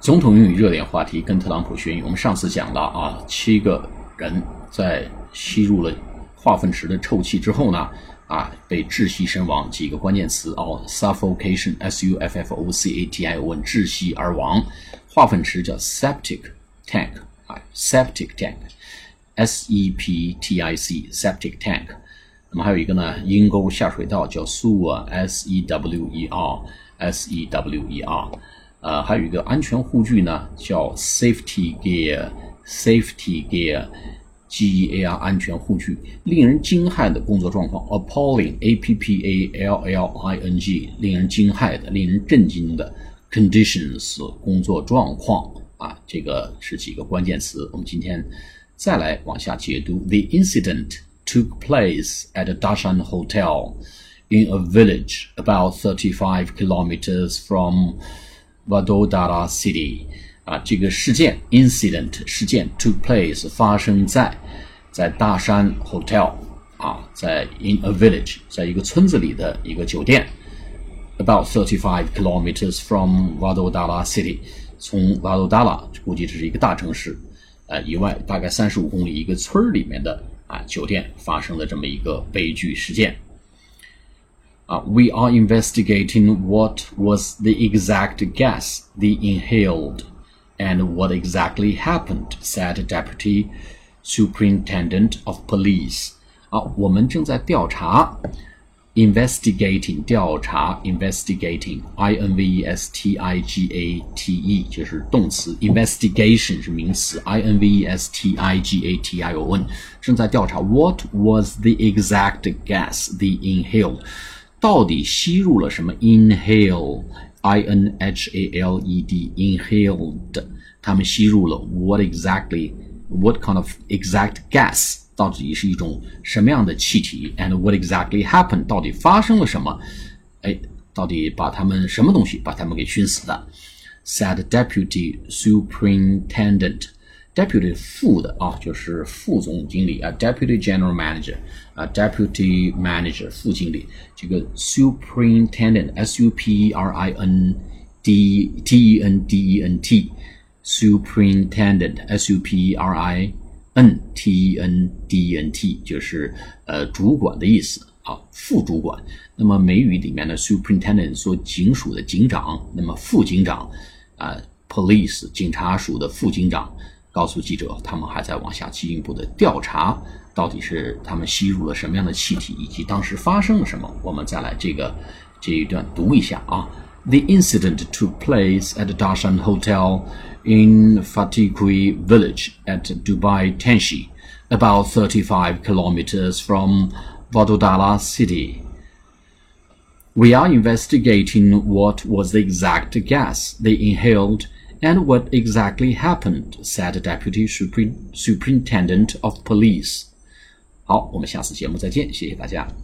总统英语热点话题跟特朗普学英语。我们上次讲了啊，七个人在吸入了化粪池的臭气之后呢，啊，被窒息身亡。几个关键词哦，suffocation，s u f f o c a t i o n，窒息而亡。化粪池叫 septic tank 啊，septic tank，s e p t i c，septic tank。那么还有一个呢，阴沟下水道叫 sewer，s e w e r，s e w e r。呃，还有一个安全护具呢，叫 safety gear，safety gear，G E A R 安全护具。令人惊骇的工作状况，appalling，A P P A L L I N G，令人惊骇的、令人震惊的 conditions 工作状况啊，这个是几个关键词。我们今天再来往下解读。The incident took place at a Dashan hotel in a village about thirty-five kilometers from Vadodara City 啊，这个事件 incident 事件 took place 发生在在大山 hotel 啊，在 in a village 在一个村子里的一个酒店，about thirty five kilometers from Vadodara City，从 Vadodara 估计这是一个大城市呃以外大概三十五公里一个村儿里面的啊酒店发生的这么一个悲剧事件。uh, we are investigating what was the exact gas they inhaled and what exactly happened, said Deputy Superintendent of Police. 啊，我们正在调查，investigating 调查，investigating，i n v e s t i g a t e 就是动词，investigation 是名词，i n v e s t i g a t i o n 正在调查 what was the exact gas they inhaled。 到底吸入了什么？Inhale，I N H A L E D，inhaled，他们吸入了 what exactly？What kind of exact gas？到底是一种什么样的气体？And what exactly happened？到底发生了什么？哎，到底把他们什么东西把他们给熏死的？Said Deputy Superintendent。 Deputy 副的啊，就是副总经理啊，Deputy General Manager 啊，Deputy Manager 副经理。这个 Superintendent，S U P E R I N D T E N D E N T，Superintendent，S U P E R I N T E N D E N T，就是呃主管的意思啊，副主管。那么美语里面的 Superintendent 说警署的警长，那么副警长啊，Police 警察署的副警长。告诉记者，他们还在往下进一步的调查，到底是他们吸入了什么样的气体，以及当时发生了什么。我们再来这个这一段读一下啊。The incident took place at the Darshan Hotel in Fatikui village at Dubai Tenshi, about 35 kilometers from Vadodara city. We are investigating what was the exact gas they inhaled and what exactly happened, said Deputy Superintendent of Police. 好，我们下次节目再见，谢谢大家。